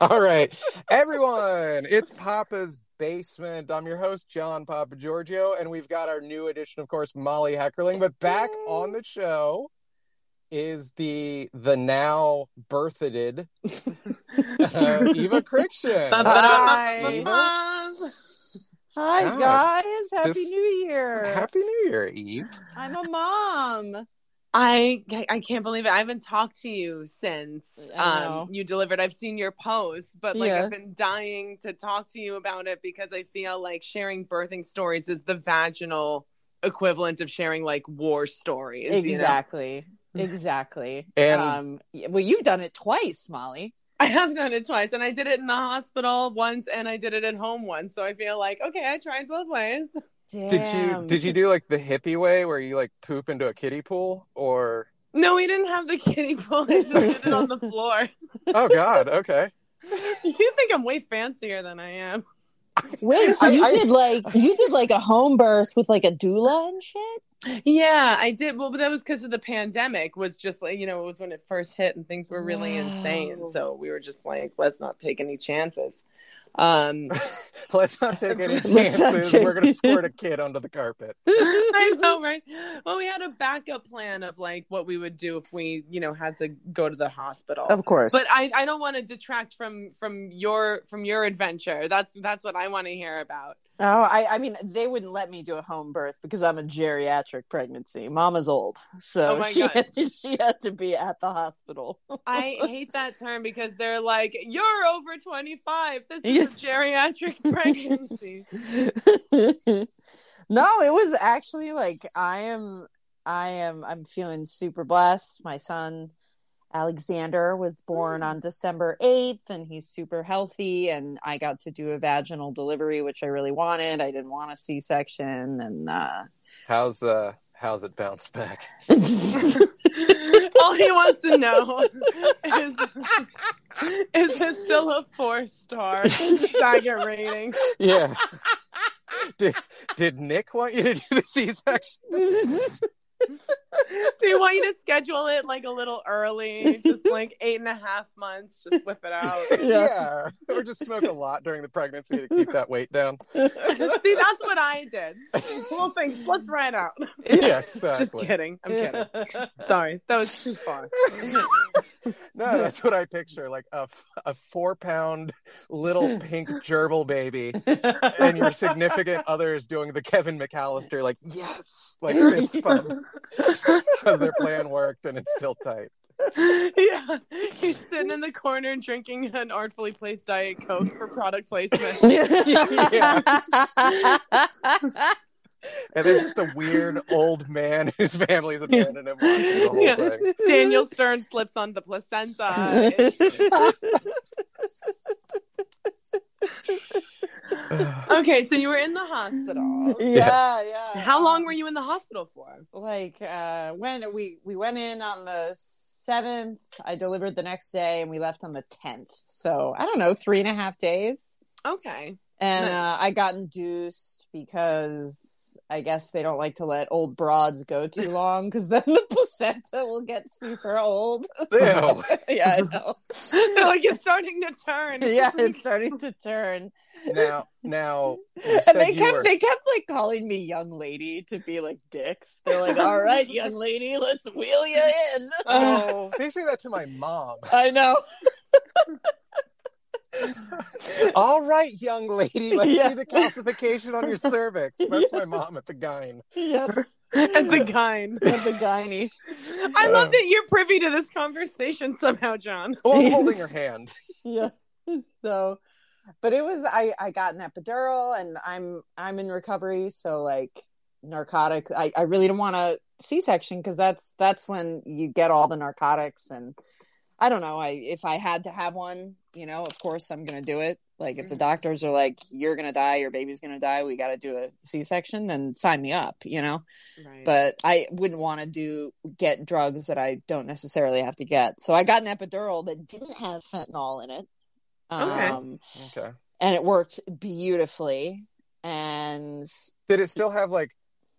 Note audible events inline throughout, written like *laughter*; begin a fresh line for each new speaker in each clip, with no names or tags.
*laughs* All right, everyone, it's Papa's Basement. I'm your host, John Papa Giorgio, and we've got our new edition, of course, Molly Heckerling. But back on the show is the the now birtheded uh, Eva *laughs* Crichton.
Hi.
Eva.
Hi guys, happy
this-
New Year.
Happy New Year, Eve.
I'm a mom.
I I can't believe it. I haven't talked to you since um, you delivered. I've seen your posts, but like
Yeah.
I've been dying to talk to you about it because I feel like sharing birthing stories is the vaginal equivalent of sharing like war stories. you know?
Exactly. *laughs* Exactly.
And-
um well you've done it twice, Molly.
I have done it twice, and I did it in the hospital once, and I did it at home once. So I feel like okay, I tried both ways.
Did you did you do like the hippie way where you like poop into a kiddie pool or?
No, we didn't have the kiddie pool. I just *laughs* did it on the floor.
Oh God, okay. *laughs*
you think I'm way fancier than I am.
Wait, so
I-
you
I-
did like you did like a home birth with like a doula and shit?
Yeah, I did. Well, but that was because of the pandemic. Was just like you know, it was when it first hit and things were really insane. So we were just like, let's not take any chances. Um, *laughs*
Let's not take any *laughs*
Let's
chances.
take-
We're gonna squirt a kid onto the carpet. *laughs*
I know, right? Well, we had a backup plan of like what we would do if we, you know, had to go to the hospital.
Of course.
But I, I don't want to detract from from your from your adventure. That's that's what I want to hear about.
Oh, I, I mean, they wouldn't let me do a home birth because I'm a geriatric pregnancy. Mama's old, so
Oh
she
God.
had to, she had to be at the hospital.
I *laughs* hate that term because they're like, "You're over 25. This is a geriatric *laughs* pregnancy."
no, it was actually like I am I am I'm feeling super blessed. My son Alexander was born on December 8th and he's super healthy and I got to do a vaginal delivery which I really wanted. I didn't want a C-section and uh
How's uh how's it bounced back? *laughs*
All he wants to know is is it still a four star Saget rating?
Yeah. did did Nick want you to do the C section? *laughs*
Do you want you to schedule it like a little early, just like eight and a half months, just whip it out? *laughs*
Yeah. Or just smoke a lot during the pregnancy to keep that weight down. *laughs*
See, that's what I did. The whole thing slipped right out.
Yeah, exactly.
Just kidding. I'm kidding. *laughs* Sorry, that was too far. *laughs*
No, that's what I picture. Like a four pound little pink *laughs* gerbil baby and your significant other is doing the Kevin McAllister, like, yes, like fist pump. Because *laughs* their plan worked and it's still tight.
yeah, he's sitting in the corner drinking an artfully placed diet coke for product placement.
And there's just a weird old man *laughs* whose family's abandoned him watching the whole
Yeah.
thing.
Daniel Stern slips on the placenta. *laughs* *sighs* okay, so you were in the hospital.
yeah, yeah.
How long were you in the hospital for?
like uh when we we went in on the seventh i delivered the next day and we left on the 10th so i don't know three and a half days
Okay.
And
Nice.
uh, i got induced because i guess they don't like to let old broads go too *laughs* long because then the placenta will get super old *laughs* yeah i know *laughs*
They're like it's starting to turn.
yeah it's starting to turn
Now, now,
and they kept
were-
they kept like calling me young lady to be like dicks they're like all right young lady let's wheel you in
Oh, they say that to my mom.
I know.
All right, young lady, *laughs* let's
Yeah.
see the calcification on your *laughs* cervix. That's my mom at the gyne.
Yeah,
At the gyne.
at the gynae.
I love that you're privy to this conversation somehow, John.
Oh, *laughs* I'm holding her hand.
Yeah. So, but it was I I got an epidural and I'm I'm in recovery. So like narcotics, I I really don't want a C section because that's that's when you get all the narcotics and I don't know. I if I had to have one, you know, of course I'm gonna do it. Like if the doctors are like, you're gonna die, your baby's gonna die, we got to do a C section, then sign me up, you know.
Right.
but I wouldn't want to do get drugs that I don't necessarily have to get. So I got an epidural that didn't have fentanyl in it.
Okay.
Um,
Okay.
and it worked beautifully. And
Did it still have like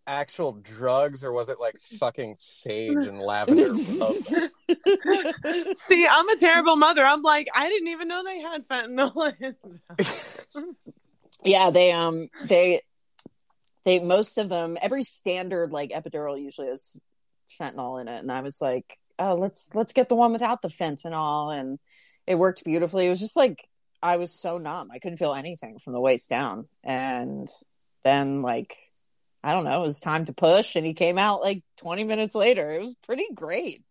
actual drugs, or was it like fucking sage and *laughs* lavender? *laughs* *laughs*
See, I'm a terrible mother. I'm like, I didn't even know they had fentanyl in them. *laughs*
yeah, they um they they most of them every standard like epidural usually has fentanyl in it, and I was like, oh, let's let's get the one without the fentanyl, and it worked beautifully. It was just like I was so numb, I couldn't feel anything from the waist down, and then like I don't know, it was time to push, and he came out like 20 minutes later. It was pretty great.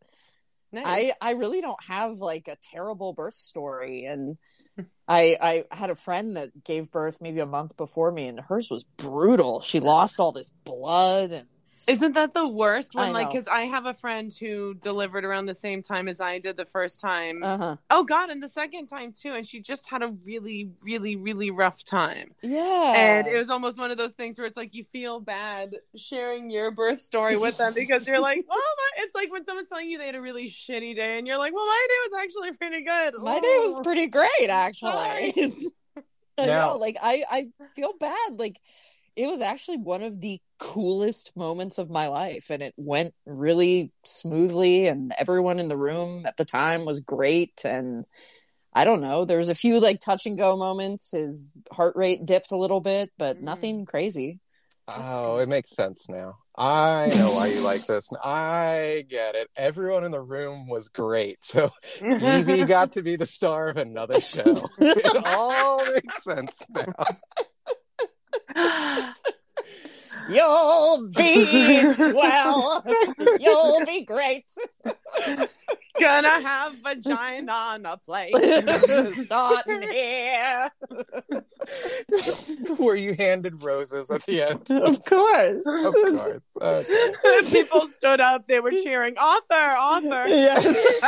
Nice.
I I really don't have like a terrible birth story, and *laughs* I I had a friend that gave birth maybe a month before me, and hers was brutal. She lost all this blood, and
Isn't that the worst one? Like, because I have a friend who delivered around the same time as I did the first time.
uh huh,
oh God, and the second time too, and she just had a really, really, really rough time.
yeah,
And it was almost one of those things where it's like you feel bad sharing your birth story with them because you're like, *laughs* well, my, it's like when someone's telling you they had a really shitty day, and you're like, well, my day was actually pretty good.
my day was
Oh.
pretty great actually. *laughs* I know, like I I feel bad, like. It was actually one of the coolest moments of my life, and it went really smoothly. And everyone in the room at the time was great. And I don't know, there was a few like touch and go moments. His heart rate dipped a little bit, but
Mm.
nothing crazy.
Oh, it makes sense now. I know why you like this. I get it. Everyone in the room was great. So Evie *laughs* got to be the star of another show. *laughs* It all makes sense now. *laughs*
You'll be swell. *laughs* You'll be great.
Gonna have vagina on a plate. *laughs*
Starting here. *laughs*
Were you handed roses at the end?
Of course.
Of course. Okay.
People stood up. They were cheering, author, author.
Yes.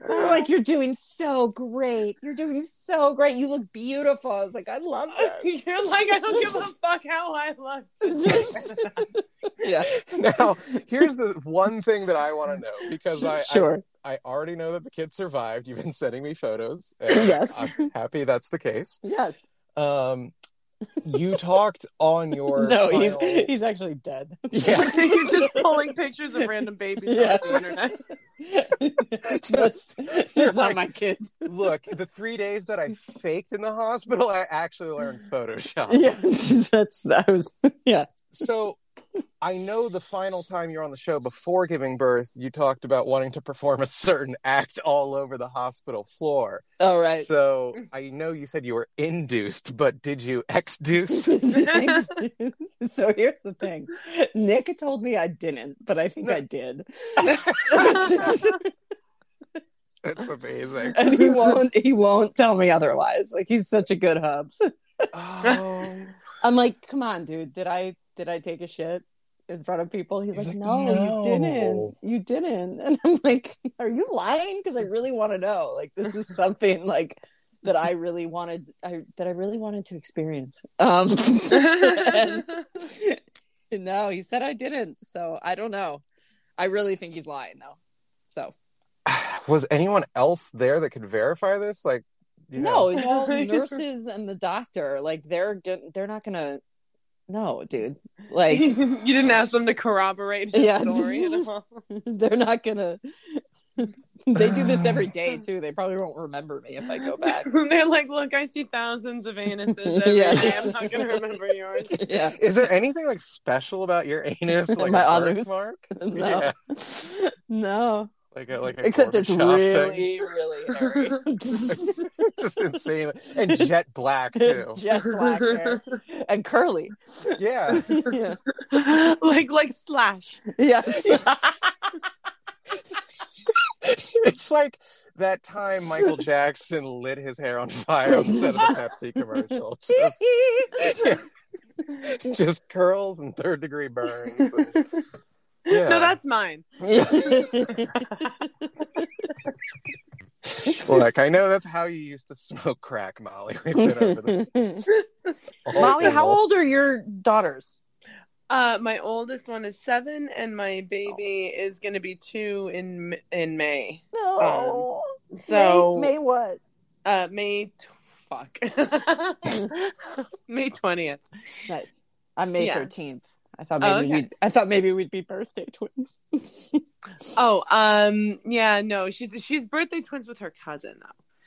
They're like, you're doing so great. You're doing so great. You look beautiful. I was like, I love *laughs* this.
You're like, I don't give a fuck how I look. *laughs*
yeah. *laughs*
Now, here's the one thing that I want to know because I,
sure.
I I already know that the kid survived. You've been sending me photos. and
Yes.
I'm happy that's the case.
yes.
Um, you talked on your *laughs*
No, he's he's actually dead.
yeah. *laughs*
You're just *laughs* pulling pictures of random babies
Yeah.
off the internet.
Just it's not my kid.
Look, the three days that I faked in the hospital, I actually learned Photoshop.
Yeah, that's that was yeah.
So I know the final time you're on the show before giving birth, you talked about wanting to perform a certain act all over the hospital floor.
All right.
So I know you said you were induced, but did you exduce? *laughs*
so here's the thing. Nick told me I didn't, but I think I did. *laughs*
That's amazing.
and he won't he won't tell me otherwise. Like he's such a good hubs.
Oh.
I'm like, come on, dude. Did I did I take a shit in front of people? He's,
He's
like,
like,
no,
"No."
you didn't. You didn't. *laughs* And I'm like, are you lying? Because I really want to know. Like, this is something like that I really wanted. I that I really wanted to experience. Um, *laughs* and *laughs* no, he said I didn't. So I don't know. I really think he's lying though. So *sighs*
Was anyone else there that could verify this? Like, you
no,
know,
it's all nurses and the doctor. Like they're get- they're not gonna. No, dude. Like *laughs*
you didn't ask them to *laughs* corroborate his
Yeah,
story
just-
at all. *laughs*
they're not gonna. they do this every day too. They probably won't remember me if I go back.
They're like, look, I see thousands of anuses every
Yeah.
day. I'm not gonna remember yours.
yeah.
is there anything like special about your anus? Like
My
a
anus?
birthmark?
No.
Yeah.
No.
Like a like a
Except it's
Gorbachev
really, really hairy.
thing. *laughs* *laughs* just insane and jet black *laughs* too.
Jet black hair and curly.
Yeah.
yeah.
like like slash.
Yes.
It's like that time Michael Jackson lit his hair on fire on set of the Pepsi commercial. Just, just curls and third degree burns. and- yeah.
No, that's mine. *laughs*
Look, I know that's how you used to smoke crack, Molly. *laughs* We've been over this. *laughs*
Molly, how old are your daughters?
Uh, my oldest one is seven, and my baby is gonna be two in in May.
No.
So
May, May what?
uh, May. T- fuck. May twentieth.
Nice. I'm May
Yeah.
13th. I thought maybe
Oh, okay.
we'd I thought maybe we'd be birthday twins. *laughs*
Oh, um, yeah, no, she's she's birthday twins with her cousin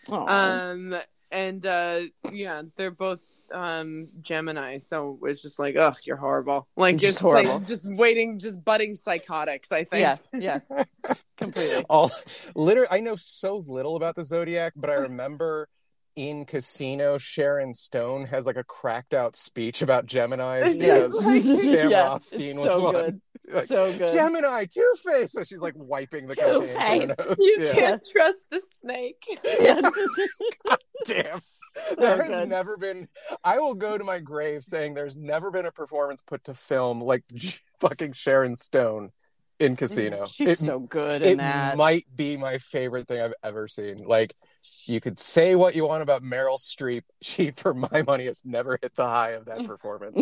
though.
Aw.
Um, and uh, yeah, they're both um Gemini, so it's just like, ugh, you're horrible. Like
Just
just like,
horrible.
just waiting, just budding psychotics. I think.
yeah, yeah, *laughs* completely.
all literally i know so little about the zodiac but i remember in casino sharon stone has like a cracked out speech about gemini's
Yeah.
because *laughs* sam
Yeah,
rothstein was
so
one
good.
Like,
so good.
gemini two-face so she's like wiping the cocaine from her.
You
yeah.
can't trust the snake. *laughs* *laughs*
God damn there has
good.
never been i will go to my grave saying there's never been a performance put to film like fucking sharon stone in mm, casino
She's
It-
so good in
it
that.
might be my favorite thing I've ever seen. Like, you could say what you want about Meryl Streep. *laughs* She, for my money, has never hit the high of that performance.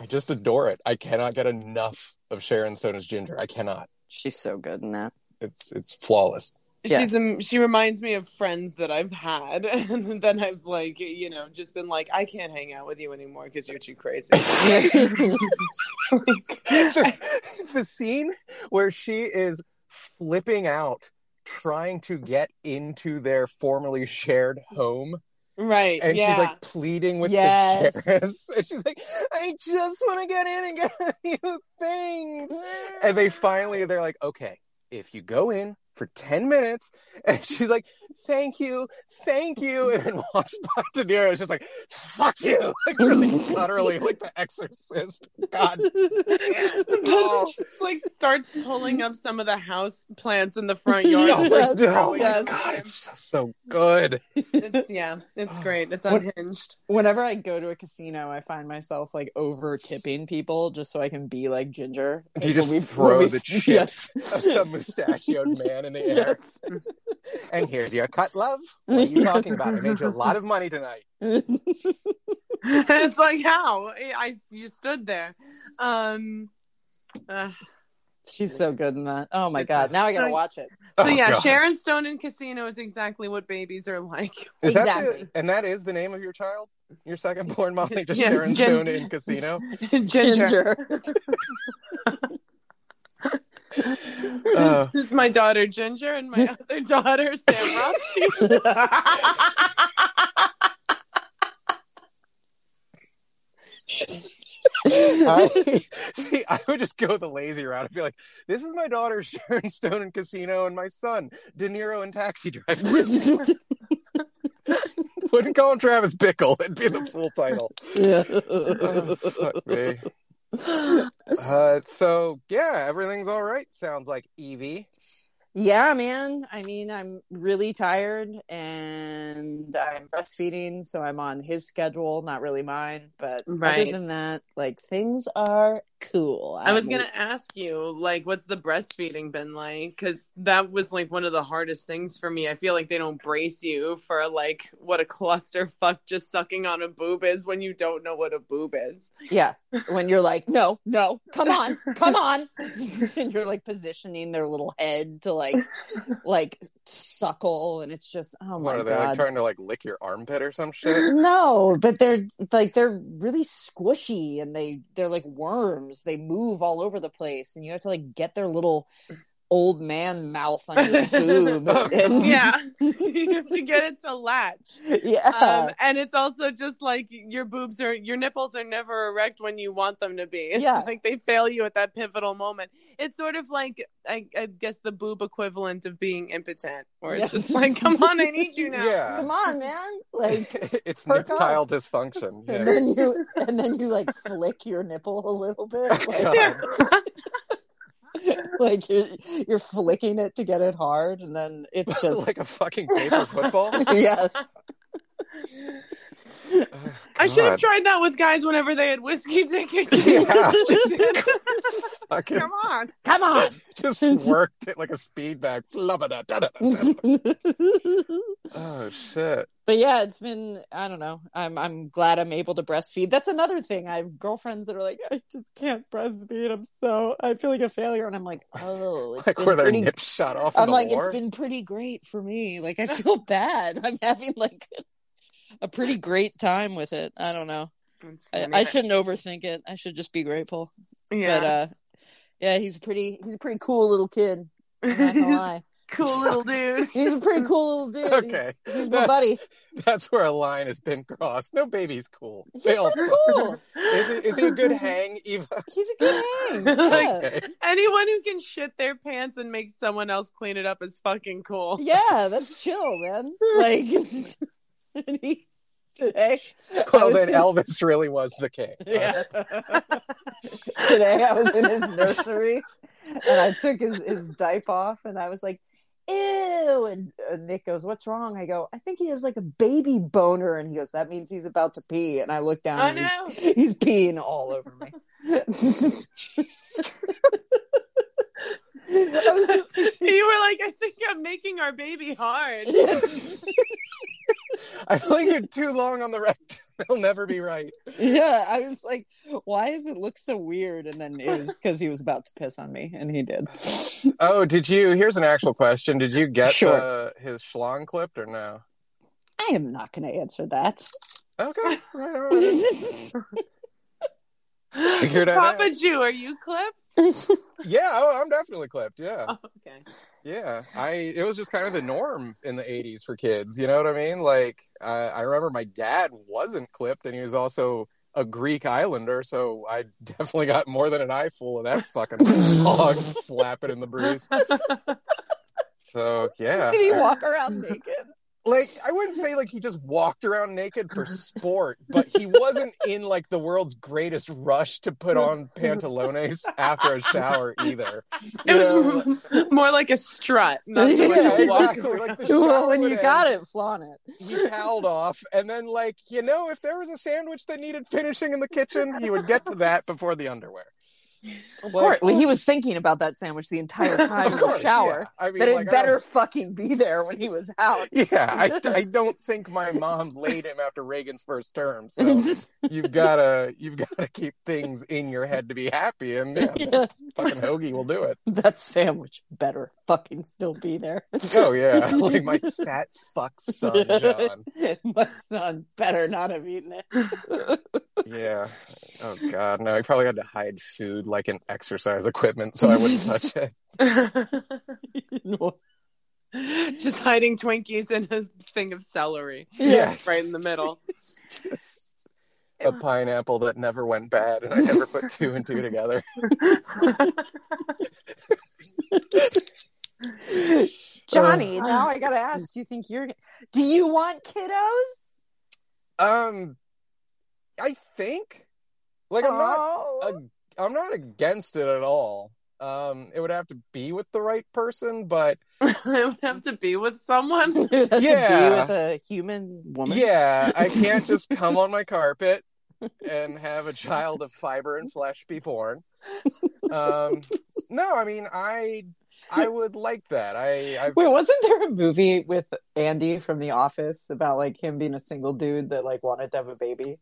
I just adore it. I cannot get enough of Sharon Stone as Ginger. I cannot.
She's so good in that.
It's it's flawless.
Yeah.
She's um, she reminds me of friends that I've had, *laughs* and then I've like you know just been like, I can't hang out with you anymore because you're too crazy. *laughs*
the, the scene where she is flipping out, trying to get into their formerly shared home.
right?
and
yeah.
she's like pleading with
Yes.
the sheriffs. *laughs* And she's like, I just want to get in and get *laughs* few things. And they finally, they're like, okay, if you go in for 10 minutes, and *laughs* she's like, thank you, thank you, *laughs* and then walks by De Niro, and she's like, fuck you, *laughs* like really utterly like the exorcist. God Oh.
Just, like starts pulling up some of the house plants in the front yard.
No,
and
there's
just
no-
yes.
God, it's just so good.
It's yeah, it's *sighs* great. It's
What-
unhinged.
Whenever I go to a casino, I find myself like over tipping people just so I can be like Ginger.
Do you just
when
throw
when
the chips
Yes.
of some mustachioed man in the *laughs* air?
Yes. *laughs*
And here's your cut, love. What are you talking about? I made you a lot of money tonight. *laughs*
it's like how I, I you stood there. Um. uh,
She's so good in that. Oh my god! Now I gotta watch it.
so
Oh,
yeah,
God.
Sharon Stone in Casino is exactly what babies are like.
Is that
Exactly.
the, and that is the name of your child? Your second born Molly? Just
Yes,
Sharon
Gin-
Stone in Casino?
Ginger.
Uh,
this is my daughter Ginger and my *laughs* other daughter Sam Rothstein.
I see. I would just go the lazy route. I'd be like, "This is my daughter *laughs* Sharon Stone in Casino, and my son De Niro in Taxi Driver." *laughs* Wouldn't call him Travis Bickle. It'd be the full title. Oh, fuck me. Uh, *laughs* so yeah, everything's all right. Sounds like Evie.
yeah, man. I mean, I'm really tired and I'm breastfeeding, so I'm on his schedule, not really mine. But
Right.
other than that, like things are cool.
I was
I'm-
gonna ask you, like, what's the breastfeeding been like? Because that was like one of the hardest things for me. I feel like they don't brace you for like what a clusterfuck just sucking on a boob is when you don't know what a boob is.
Yeah, when you're like, no, no, come *laughs* on, come on, *laughs* and you're like positioning their little head to like, like suckle, and it's just, oh
What
my
are they like
god.
trying to like lick your armpit or some shit?
No, but they're like they're really squishy and they they're like worms. They move all over the place, and you have to like get their little old man mouth on your *laughs* boob. *laughs*
yeah, *laughs* to get it to latch.
yeah.
Um, and it's also just like your boobs are your nipples are never erect when you want them to be. It's
Yeah.
like they fail you at that pivotal moment. It's sort of like I, I guess the boob equivalent of being impotent, where it's
Yes.
just like, come on, I need you now.
Yeah.
Come on, man! Like,
it's
perk
niptile dysfunction.
and then you and then you like flick your nipple a little bit, like,
God. *laughs* *laughs*
like you're you're flicking it to get it hard, and then it's *laughs* just
like a fucking paper football.
yes.
Oh,
I should have tried that with guys whenever they had whiskey *laughs* tickets. *laughs*
Yeah, just *laughs* fucking
Come on.
Come on.
just worked it like a speed bag. Oh shit!
but yeah, it's been I don't know. I'm I'm glad I'm able to breastfeed. That's another thing. I have girlfriends that are like, I just can't breastfeed. I'm so I feel like a failure, and I'm like, oh, it's
Like
been
where their
pretty.
nips shot off.
I'm like,
war.
it's been pretty great for me. Like I feel bad. I'm having like a pretty great time with it. I don't know. I. I shouldn't overthink it. I should just be grateful.
Yeah.
But uh, yeah, he's a pretty he's a pretty cool little kid. I'm not gonna *laughs* lie.
cool little dude. *laughs*
He's a pretty cool little dude.
Okay.
He's, he's my
That's-
buddy.
That's where a line has been crossed. No baby's cool.
He's
They all
pretty
suck.
cool.
Is he, is he a good hang, Eva?
He's a good hang.
Like- *laughs*
Yeah.
Okay.
Anyone who can shit their pants and make someone else clean it up is fucking cool.
yeah, that's chill, man. Like and he, today.
Well, then
in-
Elvis really was the king. *laughs*
Yeah. *laughs* Today I was in his nursery and I took his, his diaper off and I was like, ew. And uh, Nick goes, What's wrong? I go, I think he has like a baby boner. And he goes, That means he's about to pee. And I look down
Oh
and
no.
he's, he's peeing all over me. *laughs*
you were like, I think I'm making our baby hard.
I feel like you're too long on the right. *laughs* They'll never be right.
yeah, I was like, why does it look so weird? And then it was because he was about to piss on me, and he did. *laughs*
Oh, did you? Here's an actual question. Did you get
Sure.
uh, his schlong clipped or no?
I am not going to answer that.
Okay. *laughs* Right on. Figured it out.
Papa Jew, are you clipped? *laughs*
Yeah, oh, I'm definitely clipped. Yeah.
Oh, okay.
Yeah, I it was just kind of the norm in the '80s for kids. You know what I mean? Like, uh, I remember my dad wasn't clipped, and he was also a Greek Islander, so I *laughs* definitely got more than an eyeful of that fucking hog *laughs* flapping in the breeze. So yeah,
Did he walk around naked?
Like I wouldn't say like he just walked around naked for *laughs* sport, but he wasn't in like the world's greatest rush to put on pantalones *laughs* after a shower either.
It
You know?
was more like a strut. Not
Yeah,
much a walk
exactly, like the-
well, when
would
you
end.
got it, flaunt it.
he toweled off and then like you know if there was a sandwich that needed finishing in the kitchen he would get to that before the underwear
Of course. Well, he was thinking about that sandwich the entire *laughs* time
of
in the shower.
yeah. i mean
That it
like,
better fucking be there when he was out. *laughs*
yeah I, *laughs* I don't think my mom laid him after reagan's first term so you've gotta you've gotta keep things in your head to be happy and yeah,
Yeah.
fucking hoagie will do it
that sandwich better fucking still be there.
oh yeah like my fat fuck son john
My son better not have eaten it.
yeah oh god no he probably had to hide food like an exercise equipment so i wouldn't *laughs* touch it *laughs*
Just hiding Twinkies in a thing of celery
yes
right in the middle. *laughs*
just a pineapple that never went bad and I never put two and two together.
Johnny,
Uh,
now I gotta ask, do you think you're do you want kiddos?
Um I think like I'm not
Oh.
a, I'm not against it at all. Um it would have to be with the right person, but *laughs*
I would have to be with someone. *laughs*
It has to
Yeah.
be with a human woman.
yeah, I *laughs* can't just come on my carpet and have a child of fiber and flesh be born. Um no, I mean I I would like that. I I've
Wait, wasn't there a movie with Andy from The Office about like him being a single dude that like wanted to have a baby?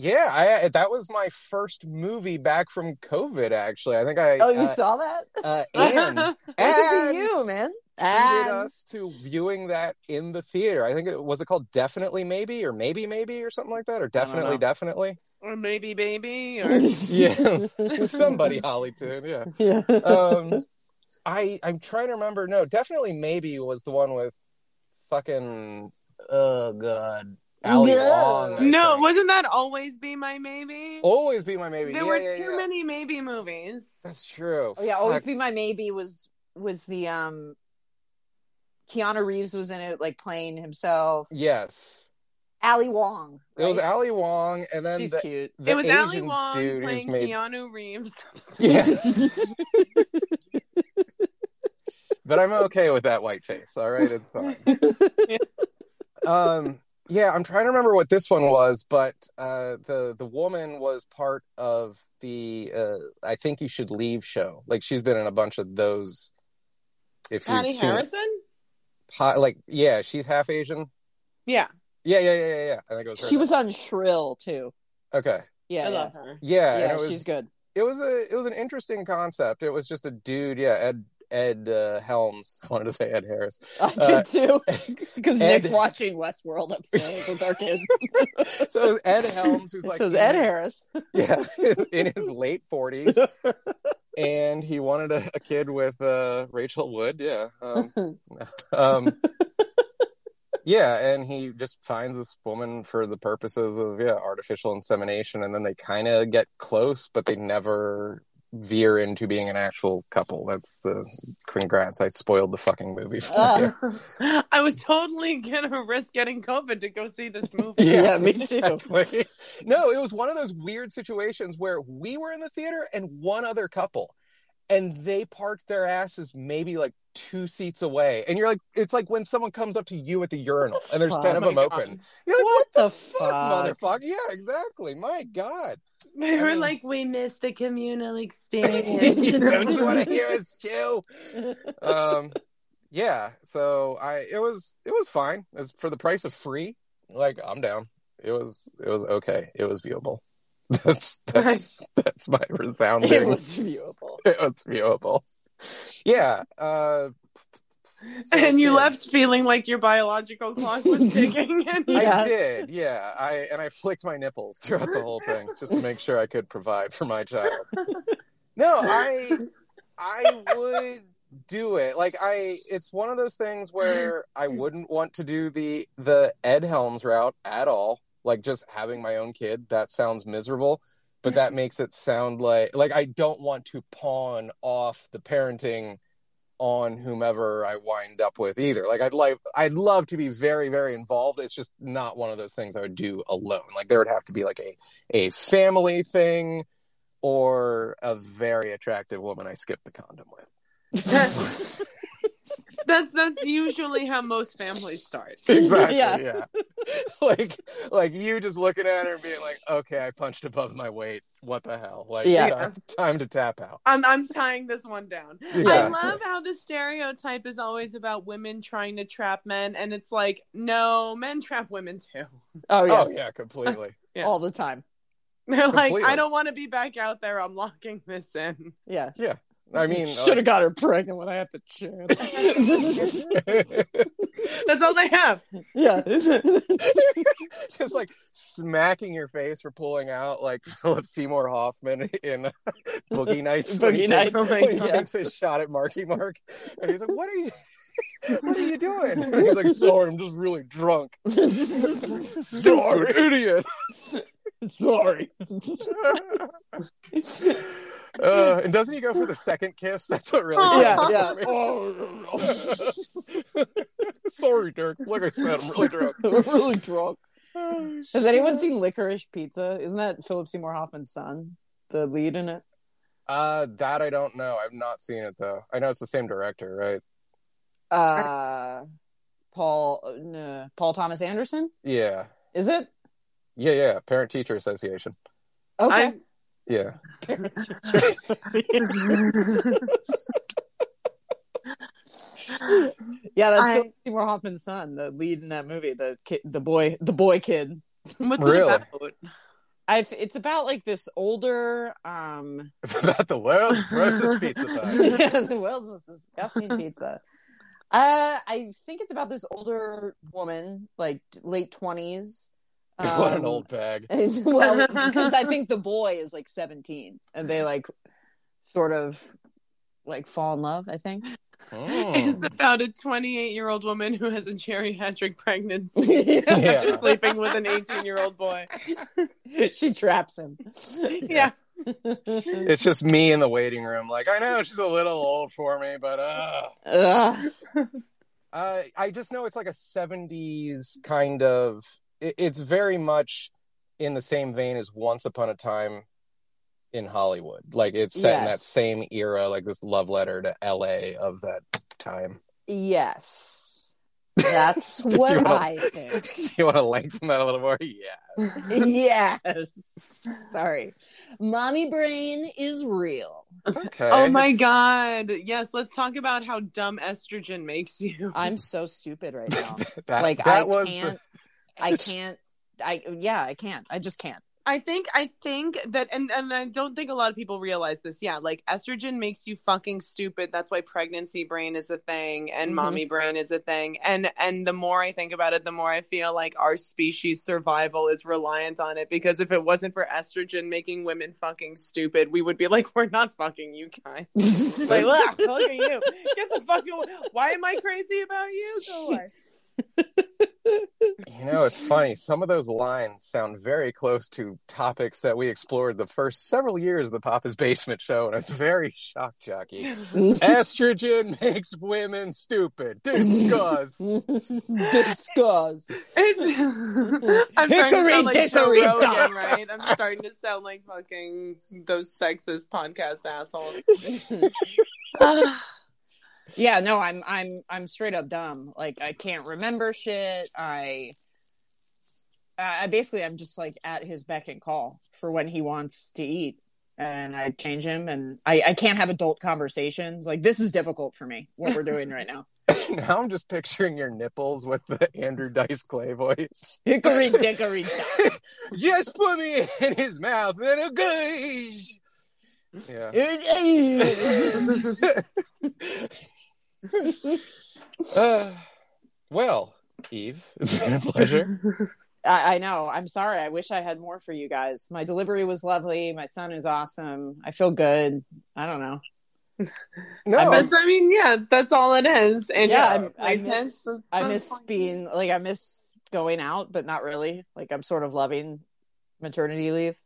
Yeah, I that was my first movie back from COVID. Actually, I think I
Oh, you
uh,
saw that?
uh, Anne *laughs*
Look at you, man.
treated us to viewing that in the theater. I think it was it called Definitely Maybe or Maybe Maybe or something like that or Definitely. Definitely.
or maybe baby. Or *laughs*
Yeah, *laughs* somebody Hollytoon. Yeah.
Yeah.
Um, I I'm trying to remember. No, Definitely Maybe was the one with fucking oh god Ali
Yeah.
Wong. I
no,
think.
wasn't that always be my maybe?
always be my maybe.
there
Yeah,
were
yeah,
too
yeah.
many maybe movies.
That's true.
Oh yeah, always be my maybe was was the um Keanu Reeves was in it, like playing himself.
Yes.
Ali Wong.
It was? Ali Wong, and then
She's
the,
cute.
the
it was
Asian
Ali Wong playing
made.
Keanu Reeves. *laughs*
Yes, *laughs* but I'm okay with that white face. All right, it's fine. *laughs* um, yeah, I'm trying to remember what this one was, but uh, the the woman was part of the uh, I think you should leave show. Like she's been in a bunch of those. If you've
Patti
seen.
Harrison?
Hi- like yeah, she's half Asian.
Yeah,
Yeah, yeah, yeah, yeah, yeah. I think it was. Her
She was on Shrill too.
okay.
Yeah,
I
yeah.
love her.
Yeah,
Yeah,
and it was,
she's good.
it was a it was an interesting concept. It was just a dude, yeah, Ed Ed uh, Helms. *laughs* I wanted to say Ed Harris.
I
Uh,
did too, because *laughs*
Ed-
Nick's *laughs* watching Westworld upstairs with our kid.
So it was Ed Helms, who's like
so Ed
his-
Harris.
yeah, in his late forties, and he wanted a, a kid with uh, Rachel Wood. Yeah, um, um, yeah, and he just finds this woman for the purposes of yeah artificial insemination, and then they kind of get close, but they never veer into being an actual couple. That's the congrats. I spoiled the fucking movie for you. *laughs*
I was totally gonna risk getting COVID to go see this movie.
Yeah, *laughs* me too. *laughs*
No, it was one of those weird situations where we were in the theater and one other couple, and they parked their asses maybe like two seats away. And you're like, it's like when someone comes up to you at the urinal
the
and there's
fuck?
10 of
Oh
them
my
open. You're like, what,
What
the,
the
fuck,
fuck?
motherfucker? Yeah, exactly. My God.
They were
I mean-
like, "We missed the communal *laughs* experience.
Don't you want to hear *laughs* us too? Um, yeah. So I, it was, it was fine. As for the price of free, like I'm down. It was, it was okay. It was viewable. *laughs* That's that's that's my resounding.
It was viewable.
it was viewable. Yeah. Uh, so *laughs*
and you
kids.
left feeling like your biological clock was *laughs* ticking. And
Yeah.
I did, yeah. I and I flicked my nipples throughout the whole thing just to make sure I could provide for my child. *laughs* No, I I would do it. Like I it's one of those things where I wouldn't want to do the the Ed Helms route at all. Like just having my own kid, that sounds miserable. But that makes it sound like like I don't want to pawn off the parenting on whomever I wind up with either. Like I'd like I'd love to be very very involved. It's just not one of those things I would do alone. Like there would have to be like a a family thing or a very attractive woman I skip the condom with. *laughs* *laughs*
that's that's usually how most families start. *laughs*
exactly.
Yeah.
Yeah. *laughs* like like you just looking at her and being like, "Okay, I punched above my weight. What the hell?" Like
Yeah.
time, time to tap out.
I'm I'm tying this one down. I love how the stereotype is always about women trying to trap men, and it's like, no, men trap women too.
Oh yeah,
Oh yeah, completely. *laughs*
Yeah.
all the time.
They're like,
Completely.
I don't want to be back out there. I'm locking this in.
Yeah.
Yeah, I mean, *laughs*
should have got her pregnant when I had the chance. *laughs*
That's all they have.
yeah, *laughs*
just like smacking your face for pulling out like Philip Seymour Hoffman in Boogie Nights. when he
Boogie
takes-
Nights.
Oh
when he takes his shot at Marky Mark, and he's like, "What are you? What are you doing?" And he's like, "Sorry, I'm just really drunk." Stupid idiot.
Sorry.
Uh, and doesn't he go for the second kiss? *laughs* That's what really.
Oh,
yeah,
it
yeah.
for me. *laughs* Sorry, Dirk. Like I said, I'm really *laughs* drunk.
We're really drunk. Has anyone seen Licorice Pizza? Isn't that Philip Seymour Hoffman's son, the lead in it?
Uh, that I don't know. I've not seen it though. I know it's the same director, right?
Uh, Paul, uh, no, Paul Thomas Anderson.
Yeah,
Is it?
yeah, yeah. Parent Teacher Association.
Okay.
I-
Yeah. *laughs*
yeah, that's
I-
Philip Seymour Hoffman's son, the lead in that movie, the kid, the boy, the boy kid.
What's
Really?
it about?
I it's about like this older um
It's about the world's grossest pizza *laughs* pie.
yeah, the world's most disgusting pizza. Uh I think it's about this older woman, like late twenties. *laughs*
what an old bag. *laughs*
well, because I think *laughs* the boy is like seventeen and they like sort of like fall in love, I think.
It's
Mm.
about a 28 year old woman who has a geriatric pregnancy.
yeah.
Yeah.
Sleeping with an 18 year old boy.
she traps him.
Yeah.
It's just me in the waiting room. Like I know she's a little old for me, but uh,
Ugh.
uh I just know it's like a '70s kind of. It, it's very much in the same vein as Once Upon a Time in Hollywood. Like it's set in that same era, like this love letter to L.A. of that time.
Yes. *laughs* That's what
wanna-
I think. *laughs*
Do you want to lengthen that a little more? *laughs* Yeah.
yes. Sorry. Mommy brain is real.
Okay.
Oh my god. Yes, let's talk about how dumb estrogen makes you.
I'm so stupid right now.
That,
like
that
I
was
can't I can't I yeah, I can't. I just can't.
I think I think that and and I don't think a lot of people realize this. Yeah, like estrogen makes you fucking stupid. That's why pregnancy brain is a thing and
Mhm.
mommy brain is a thing. And and the more I think about it, the more I feel like our species survival is reliant on it because if it wasn't for estrogen making women fucking stupid, we would be like *laughs* we're not fucking you guys. *laughs* like, look, look at you. Get the fuck away. Why am I crazy about you? Go away. *laughs*
You know, it's funny. Some of those lines sound very close to topics that we explored the first several years of the Papa's Basement show, and it's very shock jockey. *laughs* Estrogen makes women stupid. Discuss. *laughs*
Discuss.
It's, I'm starting to
Hickory
sound like Joe
dickory
Rogan,
dock.
right? I'm starting to sound like fucking those sexist podcast assholes. *sighs*
yeah, no, I'm I'm I'm straight up dumb. Like I can't remember shit. I I basically I'm just like at his beck and call for when he wants to eat. And I change him and I, I can't have adult conversations. Like this is difficult for me, what we're doing right now. *laughs*
now I'm just picturing your nipples with the *laughs* Andrew Dice Clay voice.
Hickory dickory dock.
just put me in his mouth and a gosh. Yeah. *laughs* *laughs* Uh, well, Eve, *laughs* it's been a pleasure. *laughs*
I, I know. I'm sorry. I wish I had more for you guys. My delivery was lovely. My son is awesome. I feel good. I don't know.
No,
I
That's, I mean, yeah, that's all it is. And
yeah,
yeah,
I, I miss.
sense.
I miss
fine.
being like I miss going out, but not really. Like I'm sort of loving maternity leave.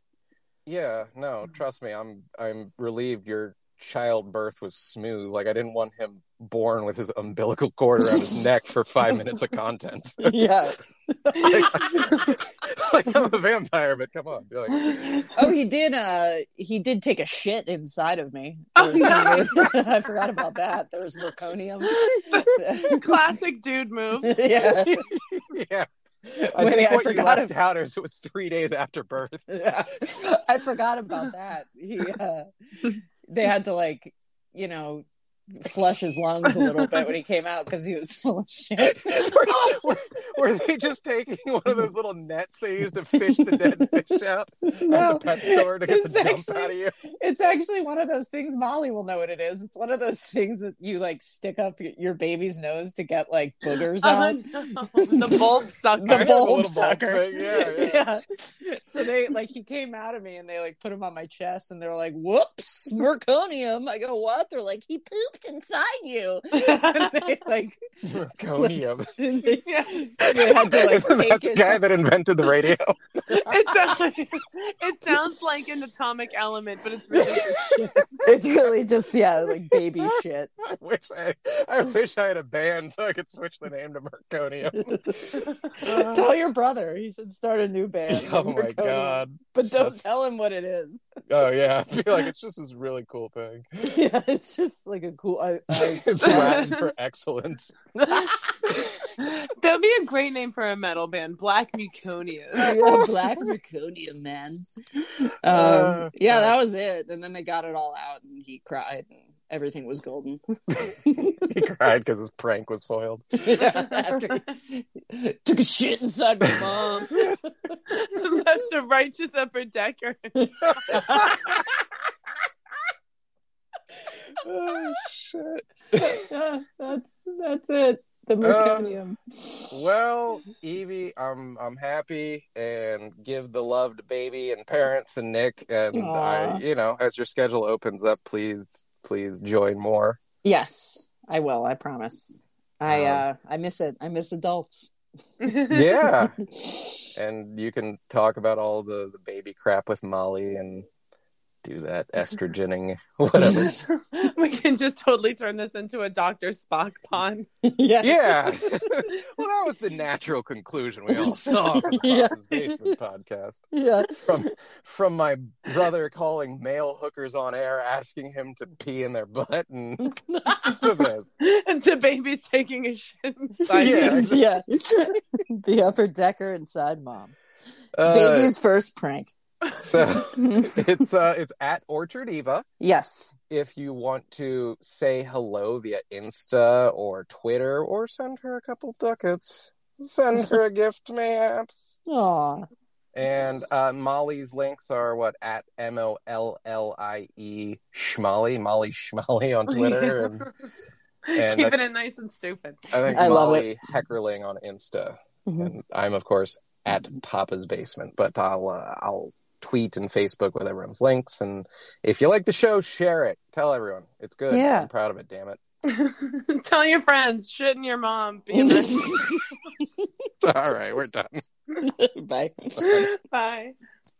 yeah, no, trust me, I'm I'm relieved your childbirth was smooth. Like I didn't want him born with his umbilical cord around his *laughs* neck for five minutes of content. *laughs*
yeah.
like, *laughs* like I'm a vampire, but come on. Like,
Oh, he did. Uh, he did take a shit inside of me.
Oh,
There was- I forgot about that. There was merconium.
Classic dude move.
yeah.
yeah. I
Wait,
think
I
what you
forgot
left out is it was three days after birth.
Yeah. I forgot about that. He, uh, they had to like, you know, flush his lungs a little bit when he came out because he was full of shit.
were, *laughs* were, were they just taking one of those little nets they use to fish the dead *laughs* fish out at the pet store to get the
it's
dump out of you?
It's actually one of those things. Molly will know what it is. It's one of those things that you like stick up y- your baby's nose to get like boogers
oh, on
out.
no. The bulb *laughs* sucker.
The
The
bulb
little bulb
sucker.
thing, yeah, yeah.
So they like he came out of me and they like put him on my chest and they're like, "Whoops, merconium." I go, "What?" They're like, "He pooped inside you." *laughs* And they like
Merconium. *laughs*
they, *laughs*
Yeah.
they had to like
Isn't that the
it.
guy that invented the radio?
It sounds, it sounds like an atomic element, but it's really
It's really just yeah, like baby shit.
I wish I, I wish I had a band so I could switch the name to Merconium.
tell your brother he should start a new band.
oh my
Merconium.
god.
But don't
That's-
tell him what it is.
Oh yeah. I feel like it's just this really cool thing.
Yeah, it's just like a cool. I, *laughs* I,
It's *laughs* Latin for excellence. *laughs*
That'd be a great name for a metal band, Black Muconia.
Yeah, black meconium man. Um,
Uh,
yeah,
God.
that was it. And then they got it all out, and he cried, and everything was golden.
He cried because his prank was foiled.
yeah, after he took a shit inside my mom.
That's a righteous upper decker.
Oh *laughs* shit.
Yeah, that's that's it. The meconium.
Well, Evie, I'm I'm happy and give the love to baby and parents and Nick and I you know, as your schedule opens up, please please join more.
yes, I will. I promise. I
Um,
uh I miss it. I miss adults. *laughs* *laughs*
Yeah. and you can talk about all the, the baby crap with Molly and do that *laughs* estrogening *laughs* whatever. *laughs*
we can just totally turn this into a Dr. Spock pond.
yeah.
yeah. well that was the natural conclusion we all saw from the
Yeah.
Papa's Basement podcast.
Yeah.
from from my brother calling male hookers on air asking him to pee in their butt and to this.
and to babies taking a shit inside
Yeah.
you.
yeah. the upper decker inside mom.
Uh,
Baby's first prank.
So *laughs* it's uh it's at Orchard Eva.
yes.
If you want to say hello via Insta or Twitter or send her a couple ducats, send her a *laughs* gift, maps.
Aw.
And uh, Molly's links are what at M O L L I E Schmolly, Molly Schmolly on *laughs* Twitter. And, and
Keeping it nice and stupid.
I think
I love
Molly Heckerling on Insta.
Mhm.
And I'm of course at Papa's Basement, but I'll uh, I'll tweet and Facebook with everyone's links. And if you like the show, share it. Tell everyone it's good.
Yeah.
I'm proud of it. Damn it. *laughs*
Tell your friends, shit in your mom. Be. *laughs* *laughs*
All right, we're done.
Bye.
Bye.